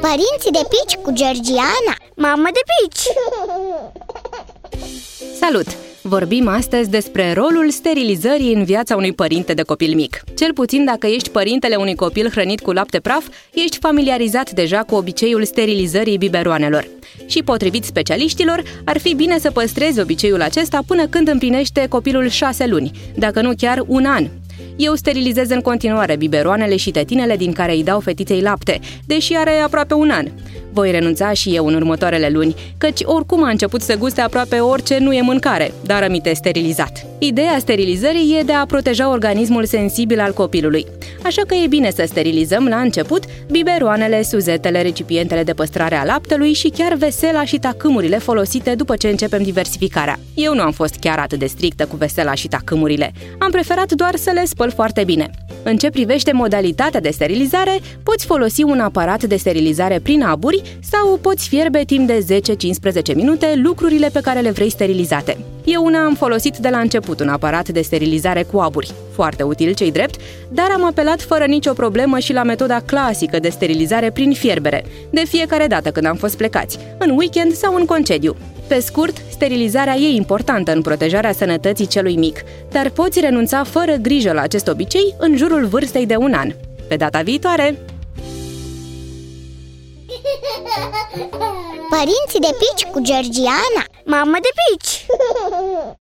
Părinții de pici cu Georgiana Mamă de pici! Salut! Vorbim astăzi despre rolul sterilizării în viața unui părinte de copil mic. Cel puțin dacă ești părintele unui copil hrănit cu lapte praf, ești familiarizat deja cu obiceiul sterilizării biberoanelor. Și potrivit specialiștilor, ar fi bine să păstrezi obiceiul acesta până când împlinește copilul șase luni, dacă nu chiar un an, eu sterilizez în continuare biberoanele și tetinele din care îi dau fetiței lapte, deși are aproape un an. Voi renunța și eu în următoarele luni, căci oricum a început să guste aproape orice nu e mâncare, dar aminte sterilizat. Ideea sterilizării e de a proteja organismul sensibil al copilului. Așa că e bine să sterilizăm la început biberoanele, suzetele, recipientele de păstrare a laptelui și chiar vesela și tacâmurile folosite după ce începem diversificarea. Eu nu am fost chiar atât de strictă cu vesela și tacâmurile. Am preferat doar să le spăl foarte bine. În ce privește modalitatea de sterilizare, poți folosi un aparat de sterilizare prin aburi sau poți fierbe timp de 10-15 minute lucrurile pe care le vrei sterilizate. Eu una am folosit de la început un aparat de sterilizare cu aburi, foarte util cei drept, dar am apelat fără nicio problemă și la metoda clasică de sterilizare prin fierbere, de fiecare dată când am fost plecați, în weekend sau în concediu. Pe scurt, sterilizarea e importantă în protejarea sănătății celui mic, dar poți renunța fără grijă la acest obicei în jurul vârstei de un an. Pe data viitoare! Părinții de pici cu Georgiana Mamă de pici!